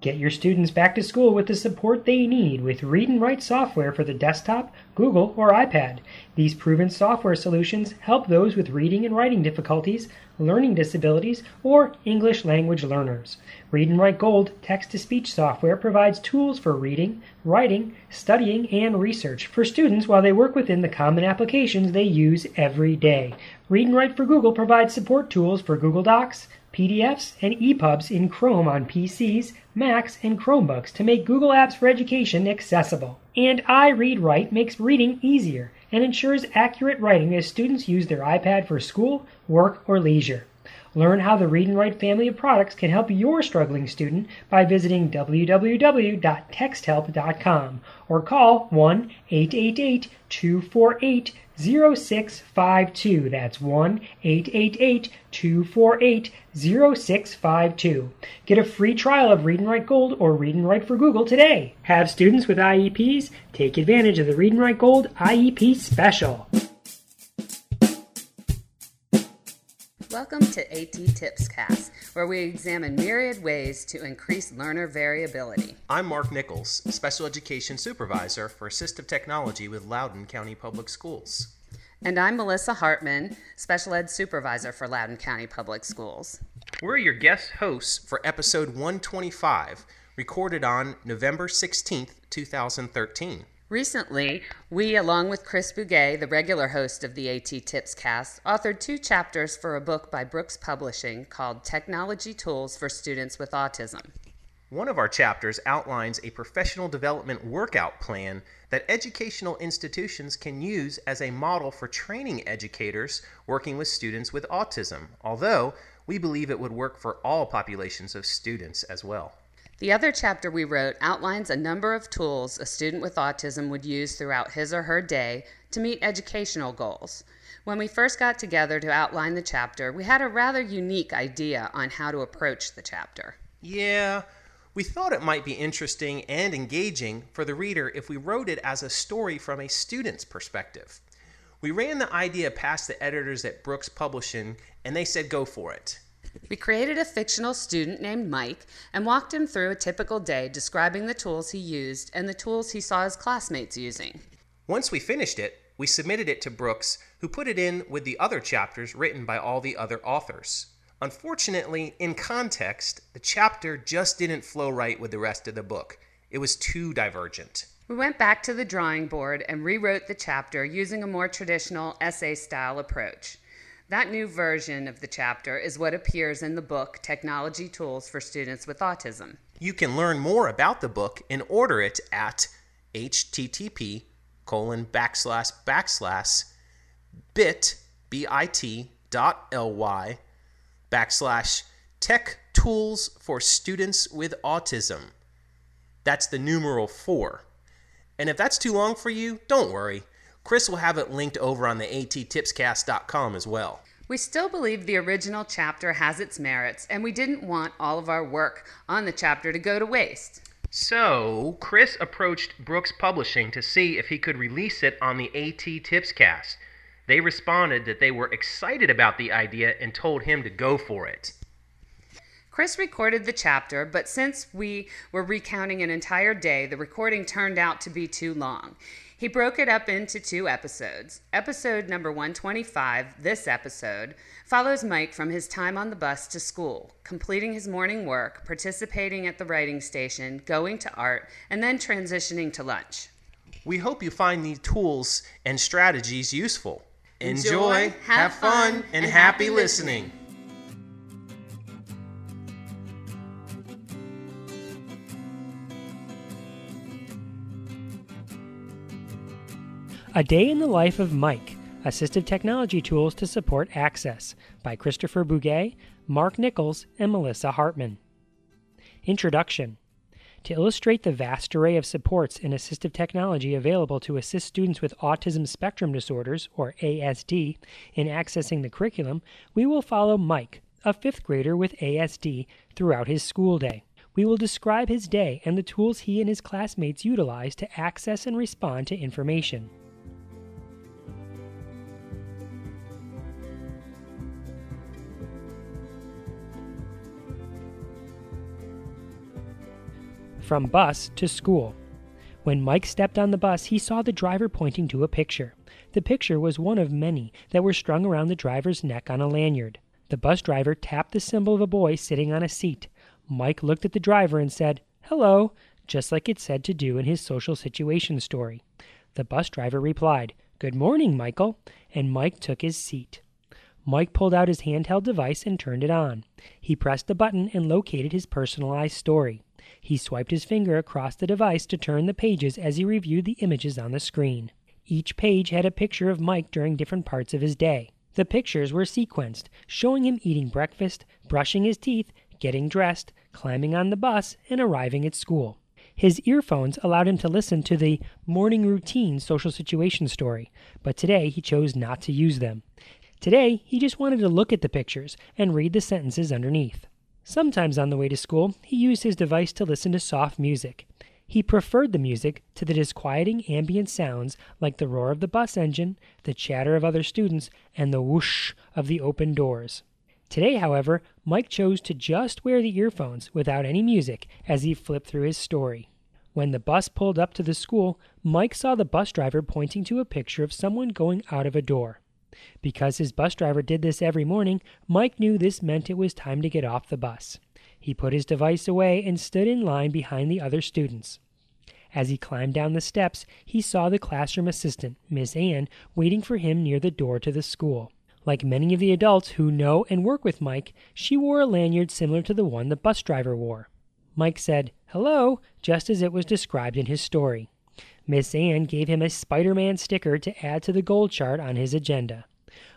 Get your students back to school with the support they need with Read and Write software for the desktop, Google, or iPad. These proven software solutions help those with reading and writing difficulties, learning disabilities, or English language learners. Read and Write Gold text to speech software provides tools for reading, writing, studying, and research for students while they work within the common applications they use every day. Read and Write for Google provides support tools for Google Docs, PDFs, and EPUBs in Chrome on PCs, Macs, and Chromebooks to make Google Apps for Education accessible. And iReadWrite makes reading easier and ensures accurate writing as students use their iPad for school, work, or leisure. Learn how the Read and Write family of products can help your struggling student by visiting www.texthelp.com or call 1 888 248 0652. That's 1 888 248 0652. Get a free trial of Read and Write Gold or Read and Write for Google today. Have students with IEPs take advantage of the Read and Write Gold IEP Special. Welcome to AT Tips Cast, where we examine myriad ways to increase learner variability. I'm Mark Nichols, Special Education Supervisor for Assistive Technology with Loudoun County Public Schools. And I'm Melissa Hartman, Special Ed Supervisor for Loudoun County Public Schools. We're your guest hosts for episode 125, recorded on November 16th, 2013. Recently, we, along with Chris Bugaj, the regular host of the AT Tips cast, authored two chapters for a book by Brookes Publishing called Technology Tools for Students with Autism. One of our chapters outlines a professional development workout plan that educational institutions can use as a model for training educators working with students with autism, although we believe it would work for all populations of students as well. The other chapter we wrote outlines a number of tools a student with autism would use throughout his or her day to meet educational goals. When we first got together to outline the chapter, we had a rather unique idea on how to approach the chapter. Yeah, we thought it might be interesting and engaging for the reader if we wrote it as a story from a student's perspective. We ran the idea past the editors at Brookes Publishing, and they said go for it. We created a fictional student named Mike and walked him through a typical day describing the tools he used and the tools he saw his classmates using. Once we finished it, we submitted it to Brookes, who put it in with the other chapters written by all the other authors. Unfortunately, in context, the chapter just didn't flow right with the rest of the book. It was too divergent. We went back to the drawing board and rewrote the chapter using a more traditional essay style approach. That new version of the chapter is what appears in the book Technology Tools for Students with Autism. You can learn more about the book and order it at http colon backslash backslash bit bit dot ly backslash tech tools for students with autism. That's the numeral four. And if that's too long for you, don't worry. Chris will have it linked over on the attipscast.com as well. We still believe the original chapter has its merits, and we didn't want all of our work on the chapter to go to waste. So, Chris approached Brookes Publishing to see if he could release it on the AT Tipscast. They responded that they were excited about the idea and told him to go for it. Chris recorded the chapter, but since we were recounting an entire day, the recording turned out to be too long. He broke it up into two episodes. Episode number 125, this episode, follows Mike from his time on the bus to school, completing his morning work, participating at the writing station, going to art, and then transitioning to lunch. We hope you find these tools and strategies useful. Enjoy, Enjoy have fun, and, happy listening. A Day in the Life of Mike Assistive Technology Tools to Support Access by Christopher Bugaj, Mark Nichols, and Melissa Hartman. Introduction To illustrate the vast array of supports in assistive technology available to assist students with autism spectrum disorders, or ASD, in accessing the curriculum, we will follow Mike, a fifth grader with ASD, throughout his school day. We will describe his day and the tools he and his classmates utilize to access and respond to information. From bus to school. When Mike stepped on the bus, he saw the driver pointing to a picture. The picture was one of many that were strung around the driver's neck on a lanyard. The bus driver tapped the symbol of a boy sitting on a seat. Mike looked at the driver and said, Hello, just like it said to do in his social situation story. The bus driver replied, Good morning, Michael, and Mike took his seat. Mike pulled out his handheld device and turned it on. He pressed a button and located his personalized story. He swiped his finger across the device to turn the pages as he reviewed the images on the screen. Each page had a picture of Mike during different parts of his day. The pictures were sequenced, showing him eating breakfast, brushing his teeth, getting dressed, climbing on the bus, and arriving at school. His earphones allowed him to listen to the morning routine social situation story, but today he chose not to use them. Today, he just wanted to look at the pictures and read the sentences underneath. Sometimes on the way to school, he used his device to listen to soft music. He preferred the music to the disquieting ambient sounds like the roar of the bus engine, the chatter of other students, and the whoosh of the open doors. Today, however, Mike chose to just wear the earphones without any music as he flipped through his story. When the bus pulled up to the school, Mike saw the bus driver pointing to a picture of someone going out of a door. Because his bus driver did this every morning, Mike knew this meant it was time to get off the bus. He put his device away and stood in line behind the other students. As he climbed down the steps, he saw the classroom assistant, Miss Ann, waiting for him near the door to the school. Like many of the adults who know and work with Mike, she wore a lanyard similar to the one the bus driver wore. Mike said, Hello, just as it was described in his story. Miss Ann gave him a Spider Man sticker to add to the goal chart on his agenda.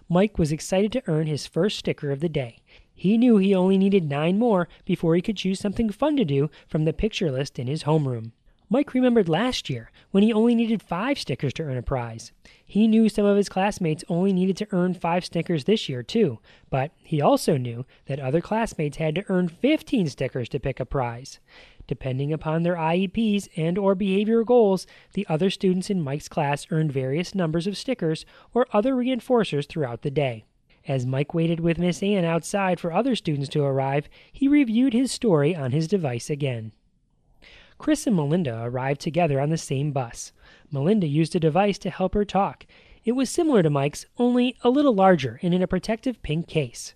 Mike was excited to earn his first sticker of the day. He knew he only needed nine more before he could choose something fun to do from the picture list in his homeroom. Mike remembered last year when he only needed five stickers to earn a prize. He knew some of his classmates only needed to earn five stickers this year, too, but he also knew that other classmates had to earn 15 stickers to pick a prize. Depending upon their IEPs and or behavior goals, the other students in Mike's class earned various numbers of stickers or other reinforcers throughout the day. As Mike waited with Miss Ann outside for other students to arrive, he reviewed his story on his device again. Chris and Melinda arrived together on the same bus. Melinda used a device to help her talk. It was similar to Mike's, only a little larger and in a protective pink case.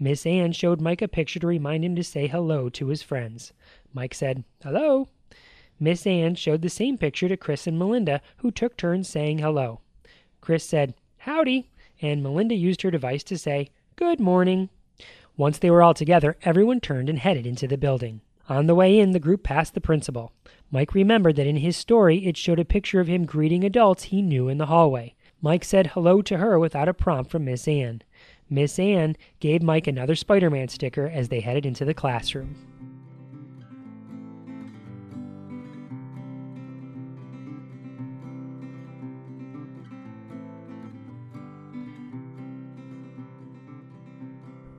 Miss Ann showed Mike a picture to remind him to say hello to his friends. Mike said, Hello. Miss Ann showed the same picture to Chris and Melinda, who took turns saying hello. Chris said, Howdy, and Melinda used her device to say, Good morning. Once they were all together, everyone turned and headed into the building. On the way in, the group passed the principal. Mike remembered that in his story it showed a picture of him greeting adults he knew in the hallway. Mike said hello to her without a prompt from Miss Ann. Miss Ann gave Mike another Spider Man sticker as they headed into the classroom.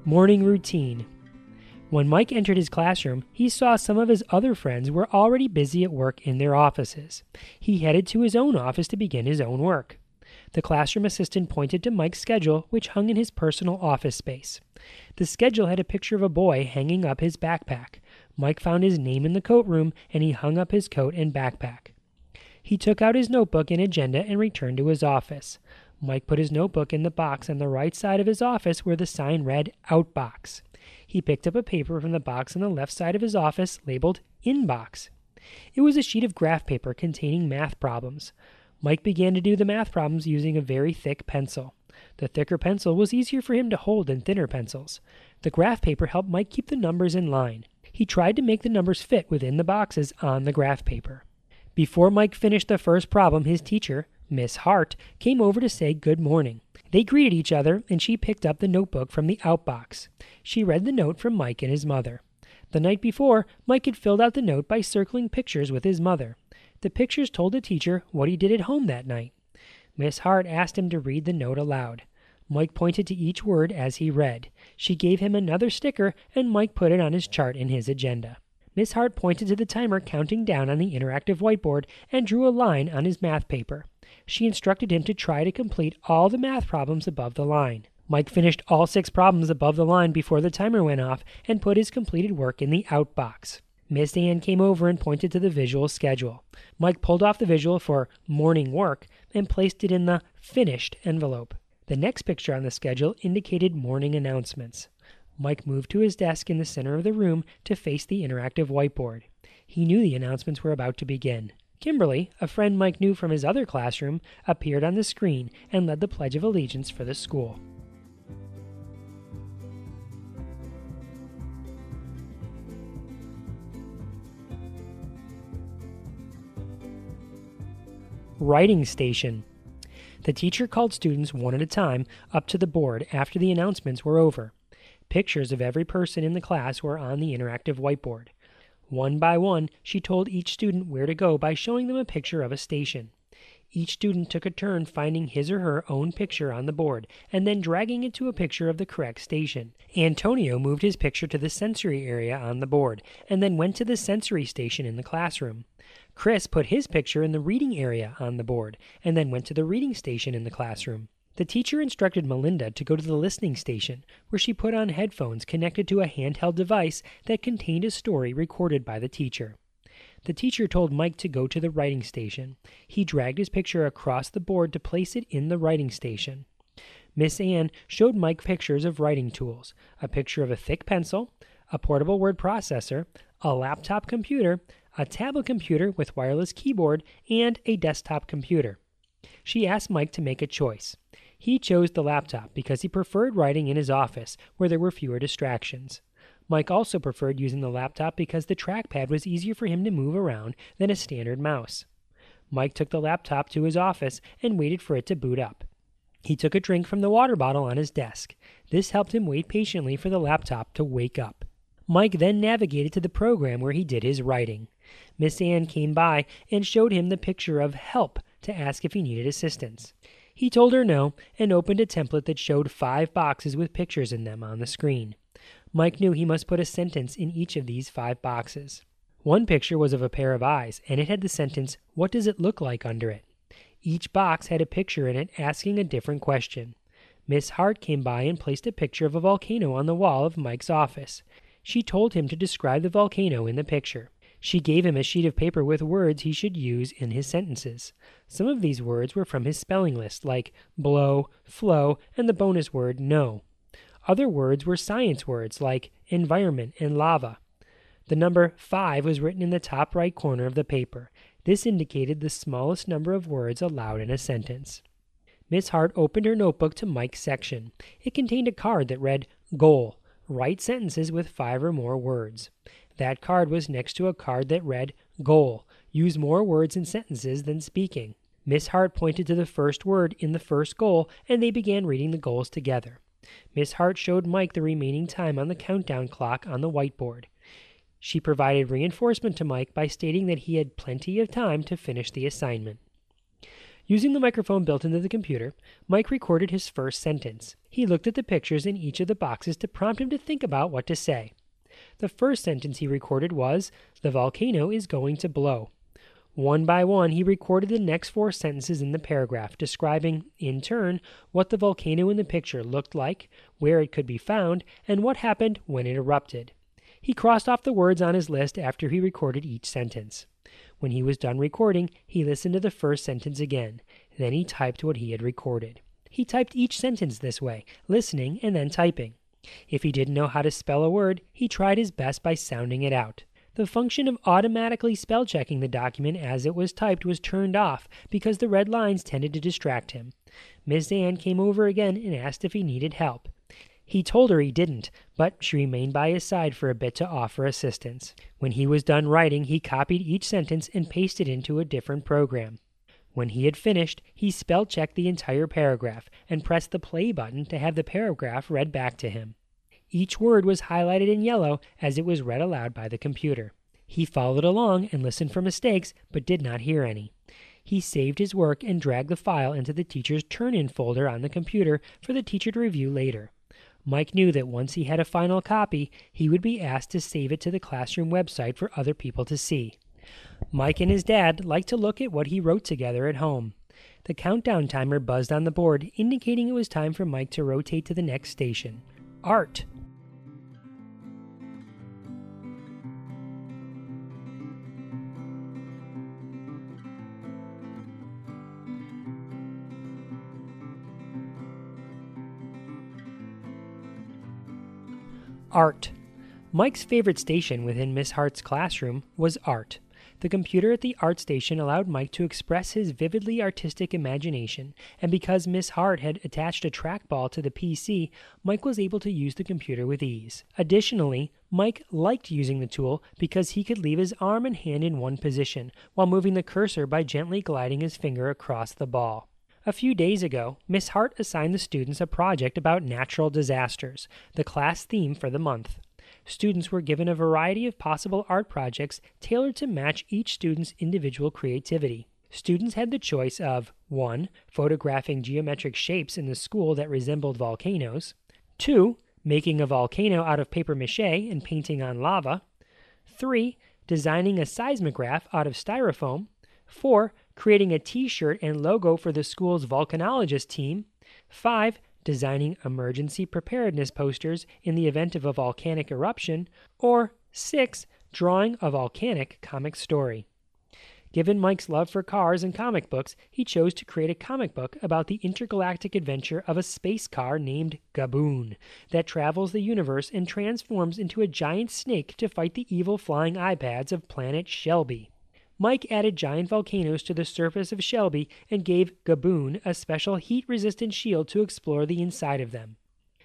Morning routine. When Mike entered his classroom, he saw some of his other friends were already busy at work in their offices. He headed to his own office to begin his own work. The classroom assistant pointed to Mike's schedule, which hung in his personal office space. The schedule had a picture of a boy hanging up his backpack. Mike found his name in the coat room and he hung up his coat and backpack. He took out his notebook and agenda and returned to his office. Mike put his notebook in the box on the right side of his office where the sign read Outbox. He picked up a paper from the box on the left side of his office labeled Inbox. It was a sheet of graph paper containing math problems. Mike began to do the math problems using a very thick pencil. The thicker pencil was easier for him to hold than thinner pencils. The graph paper helped Mike keep the numbers in line. He tried to make the numbers fit within the boxes on the graph paper. Before Mike finished the first problem, his teacher, Miss Hart, came over to say good morning. They greeted each other, and she picked up the notebook from the outbox. She read the note from Mike and his mother. The night before, Mike had filled out the note by circling pictures with his mother. The pictures told the teacher what he did at home that night. Miss Hart asked him to read the note aloud. Mike pointed to each word as he read. She gave him another sticker, and Mike put it on his chart in his agenda. Miss Hart pointed to the timer counting down on the interactive whiteboard and drew a line on his math paper she instructed him to try to complete all the math problems above the line. Mike finished all six problems above the line before the timer went off and put his completed work in the out box. Miss Ann came over and pointed to the visual schedule. Mike pulled off the visual for morning work and placed it in the finished envelope. The next picture on the schedule indicated morning announcements. Mike moved to his desk in the center of the room to face the interactive whiteboard. He knew the announcements were about to begin. Kimberly, a friend Mike knew from his other classroom, appeared on the screen and led the Pledge of Allegiance for the school. Writing Station. The teacher called students one at a time up to the board after the announcements were over. Pictures of every person in the class were on the interactive whiteboard. One by one, she told each student where to go by showing them a picture of a station. Each student took a turn finding his or her own picture on the board and then dragging it to a picture of the correct station. Antonio moved his picture to the sensory area on the board and then went to the sensory station in the classroom. Chris put his picture in the reading area on the board and then went to the reading station in the classroom. The teacher instructed Melinda to go to the listening station, where she put on headphones connected to a handheld device that contained a story recorded by the teacher. The teacher told Mike to go to the writing station. He dragged his picture across the board to place it in the writing station. Miss Ann showed Mike pictures of writing tools a picture of a thick pencil, a portable word processor, a laptop computer, a tablet computer with wireless keyboard, and a desktop computer. She asked Mike to make a choice. He chose the laptop because he preferred writing in his office, where there were fewer distractions. Mike also preferred using the laptop because the trackpad was easier for him to move around than a standard mouse. Mike took the laptop to his office and waited for it to boot up. He took a drink from the water bottle on his desk. This helped him wait patiently for the laptop to wake up. Mike then navigated to the program where he did his writing. Miss Ann came by and showed him the picture of help to ask if he needed assistance. He told her no and opened a template that showed five boxes with pictures in them on the screen. Mike knew he must put a sentence in each of these five boxes. One picture was of a pair of eyes, and it had the sentence, What does it look like under it? Each box had a picture in it asking a different question. Miss Hart came by and placed a picture of a volcano on the wall of Mike's office. She told him to describe the volcano in the picture. She gave him a sheet of paper with words he should use in his sentences. Some of these words were from his spelling list, like blow, flow, and the bonus word no. Other words were science words like environment and lava. The number 5 was written in the top right corner of the paper. This indicated the smallest number of words allowed in a sentence. Miss Hart opened her notebook to Mike's section. It contained a card that read Goal Write sentences with five or more words. That card was next to a card that read, Goal. Use more words in sentences than speaking. Miss Hart pointed to the first word in the first goal, and they began reading the goals together. Miss Hart showed Mike the remaining time on the countdown clock on the whiteboard. She provided reinforcement to Mike by stating that he had plenty of time to finish the assignment. Using the microphone built into the computer, Mike recorded his first sentence. He looked at the pictures in each of the boxes to prompt him to think about what to say. The first sentence he recorded was, The volcano is going to blow. One by one, he recorded the next four sentences in the paragraph, describing, in turn, what the volcano in the picture looked like, where it could be found, and what happened when it erupted. He crossed off the words on his list after he recorded each sentence. When he was done recording, he listened to the first sentence again. Then he typed what he had recorded. He typed each sentence this way, listening and then typing. If he didn't know how to spell a word, he tried his best by sounding it out. The function of automatically spell checking the document as it was typed was turned off because the red lines tended to distract him. Miss Ann came over again and asked if he needed help. He told her he didn't, but she remained by his side for a bit to offer assistance. When he was done writing, he copied each sentence and pasted into a different program. When he had finished, he spell checked the entire paragraph and pressed the play button to have the paragraph read back to him. Each word was highlighted in yellow as it was read aloud by the computer. He followed along and listened for mistakes, but did not hear any. He saved his work and dragged the file into the teacher's turn in folder on the computer for the teacher to review later. Mike knew that once he had a final copy, he would be asked to save it to the classroom website for other people to see. Mike and his dad liked to look at what he wrote together at home. The countdown timer buzzed on the board, indicating it was time for Mike to rotate to the next station art. Art. Mike's favorite station within Miss Hart's classroom was art. The computer at the art station allowed Mike to express his vividly artistic imagination, and because Miss Hart had attached a trackball to the PC, Mike was able to use the computer with ease. Additionally, Mike liked using the tool because he could leave his arm and hand in one position while moving the cursor by gently gliding his finger across the ball. A few days ago, Miss Hart assigned the students a project about natural disasters, the class theme for the month students were given a variety of possible art projects tailored to match each student's individual creativity. Students had the choice of 1. Photographing geometric shapes in the school that resembled volcanoes, 2. Making a volcano out of paper mache and painting on lava, 3. Designing a seismograph out of styrofoam, 4. Creating a t shirt and logo for the school's volcanologist team, 5 designing emergency preparedness posters in the event of a volcanic eruption, or 6. Drawing a volcanic comic story. Given Mike's love for cars and comic books, he chose to create a comic book about the intergalactic adventure of a space car named Gaboon that travels the universe and transforms into a giant snake to fight the evil flying iPads of planet Shelby. Mike added giant volcanoes to the surface of Shelby and gave Gaboon a special heat resistant shield to explore the inside of them.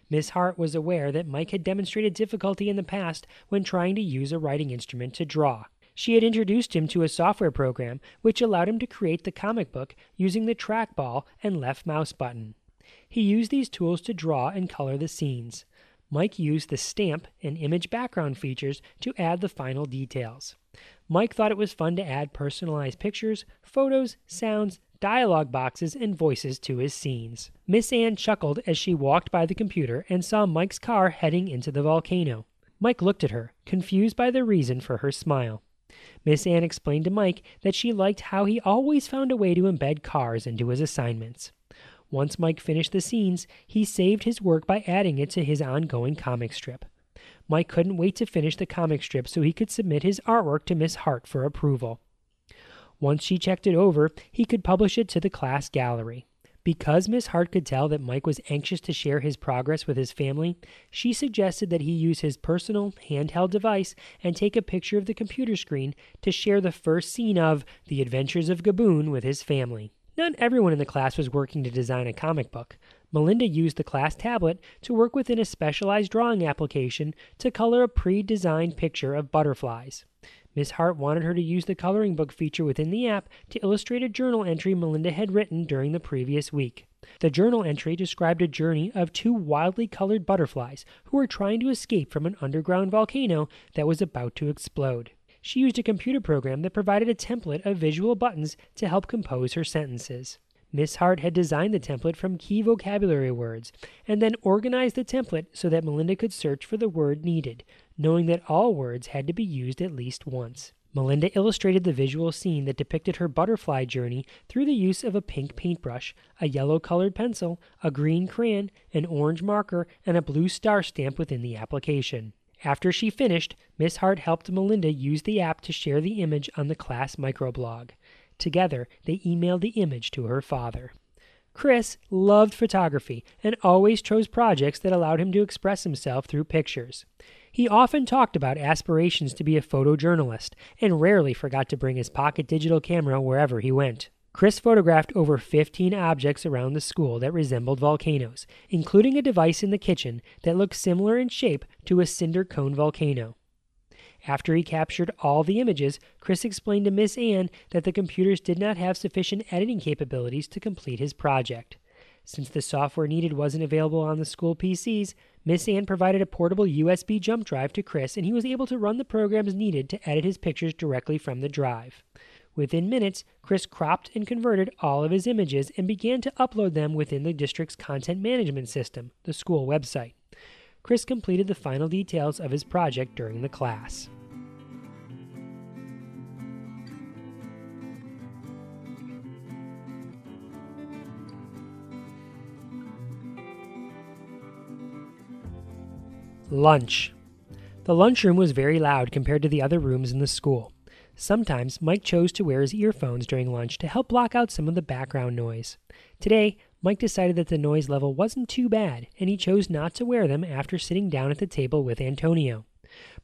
Miss Hart was aware that Mike had demonstrated difficulty in the past when trying to use a writing instrument to draw. She had introduced him to a software program which allowed him to create the comic book using the trackball and left mouse button. He used these tools to draw and color the scenes. Mike used the stamp and image background features to add the final details. Mike thought it was fun to add personalized pictures, photos, sounds, dialogue boxes, and voices to his scenes. Miss Ann chuckled as she walked by the computer and saw Mike's car heading into the volcano. Mike looked at her, confused by the reason for her smile. Miss Ann explained to Mike that she liked how he always found a way to embed cars into his assignments. Once Mike finished the scenes, he saved his work by adding it to his ongoing comic strip. Mike couldn't wait to finish the comic strip so he could submit his artwork to Miss Hart for approval. Once she checked it over, he could publish it to the class gallery. Because Miss Hart could tell that Mike was anxious to share his progress with his family, she suggested that he use his personal handheld device and take a picture of the computer screen to share the first scene of The Adventures of Gaboon with his family. Not everyone in the class was working to design a comic book. Melinda used the class tablet to work within a specialized drawing application to color a pre designed picture of butterflies. Miss Hart wanted her to use the coloring book feature within the app to illustrate a journal entry Melinda had written during the previous week. The journal entry described a journey of two wildly colored butterflies who were trying to escape from an underground volcano that was about to explode she used a computer program that provided a template of visual buttons to help compose her sentences. Miss Hart had designed the template from key vocabulary words and then organized the template so that Melinda could search for the word needed, knowing that all words had to be used at least once. Melinda illustrated the visual scene that depicted her butterfly journey through the use of a pink paintbrush, a yellow colored pencil, a green crayon, an orange marker, and a blue star stamp within the application. After she finished, Miss Hart helped Melinda use the app to share the image on the class microblog. Together, they emailed the image to her father. Chris loved photography and always chose projects that allowed him to express himself through pictures. He often talked about aspirations to be a photojournalist and rarely forgot to bring his pocket digital camera wherever he went. Chris photographed over 15 objects around the school that resembled volcanoes, including a device in the kitchen that looked similar in shape to a cinder cone volcano. After he captured all the images, Chris explained to Miss Ann that the computers did not have sufficient editing capabilities to complete his project. Since the software needed wasn't available on the school PCs, Miss Ann provided a portable USB jump drive to Chris and he was able to run the programs needed to edit his pictures directly from the drive. Within minutes, Chris cropped and converted all of his images and began to upload them within the district's content management system, the school website. Chris completed the final details of his project during the class. Lunch. The lunchroom was very loud compared to the other rooms in the school. Sometimes Mike chose to wear his earphones during lunch to help block out some of the background noise. Today, Mike decided that the noise level wasn't too bad, and he chose not to wear them after sitting down at the table with Antonio.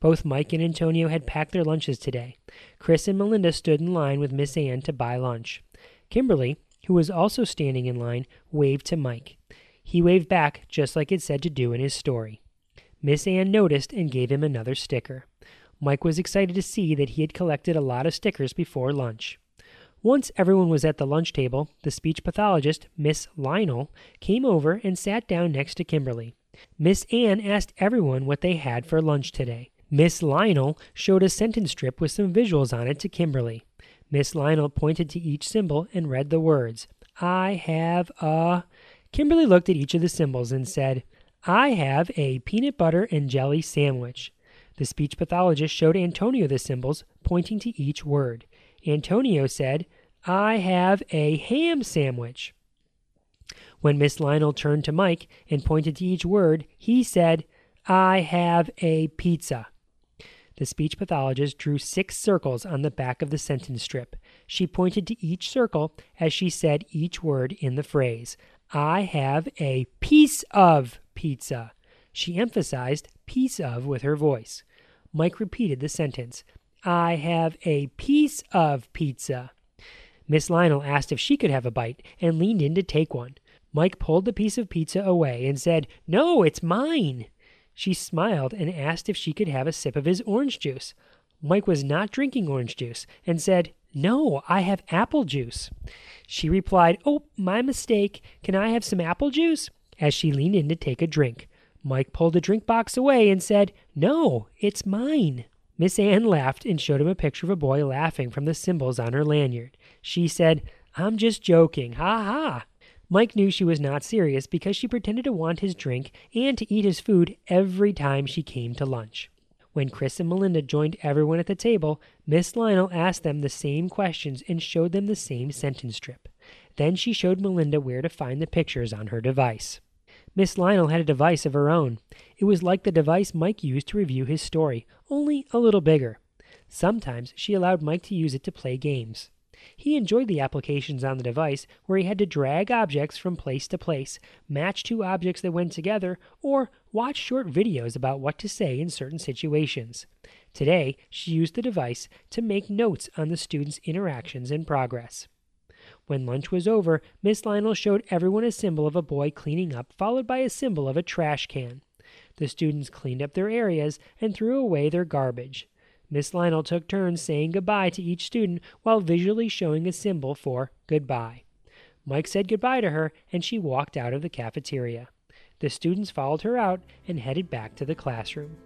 Both Mike and Antonio had packed their lunches today. Chris and Melinda stood in line with Miss Ann to buy lunch. Kimberly, who was also standing in line, waved to Mike. He waved back just like it said to do in his story. Miss Ann noticed and gave him another sticker. Mike was excited to see that he had collected a lot of stickers before lunch. Once everyone was at the lunch table, the speech pathologist, Miss Lionel, came over and sat down next to Kimberly. Miss Ann asked everyone what they had for lunch today. Miss Lionel showed a sentence strip with some visuals on it to Kimberly. Miss Lionel pointed to each symbol and read the words. I have a. Kimberly looked at each of the symbols and said, I have a peanut butter and jelly sandwich. The speech pathologist showed Antonio the symbols, pointing to each word. Antonio said, I have a ham sandwich. When Miss Lionel turned to Mike and pointed to each word, he said, I have a pizza. The speech pathologist drew six circles on the back of the sentence strip. She pointed to each circle as she said each word in the phrase. I have a piece of pizza. She emphasized piece of with her voice. Mike repeated the sentence. I have a piece of pizza. Miss Lionel asked if she could have a bite and leaned in to take one. Mike pulled the piece of pizza away and said, No, it's mine. She smiled and asked if she could have a sip of his orange juice. Mike was not drinking orange juice and said, No, I have apple juice. She replied, Oh, my mistake. Can I have some apple juice? As she leaned in to take a drink. Mike pulled the drink box away and said, No, it's mine. Miss Ann laughed and showed him a picture of a boy laughing from the symbols on her lanyard. She said, I'm just joking. Ha ha. Mike knew she was not serious because she pretended to want his drink and to eat his food every time she came to lunch. When Chris and Melinda joined everyone at the table, Miss Lionel asked them the same questions and showed them the same sentence strip. Then she showed Melinda where to find the pictures on her device. Miss Lionel had a device of her own. It was like the device Mike used to review his story, only a little bigger. Sometimes she allowed Mike to use it to play games. He enjoyed the applications on the device where he had to drag objects from place to place, match two objects that went together, or watch short videos about what to say in certain situations. Today, she used the device to make notes on the students' interactions and progress. When lunch was over, Miss Lionel showed everyone a symbol of a boy cleaning up, followed by a symbol of a trash can. The students cleaned up their areas and threw away their garbage. Miss Lionel took turns saying goodbye to each student while visually showing a symbol for goodbye. Mike said goodbye to her and she walked out of the cafeteria. The students followed her out and headed back to the classroom.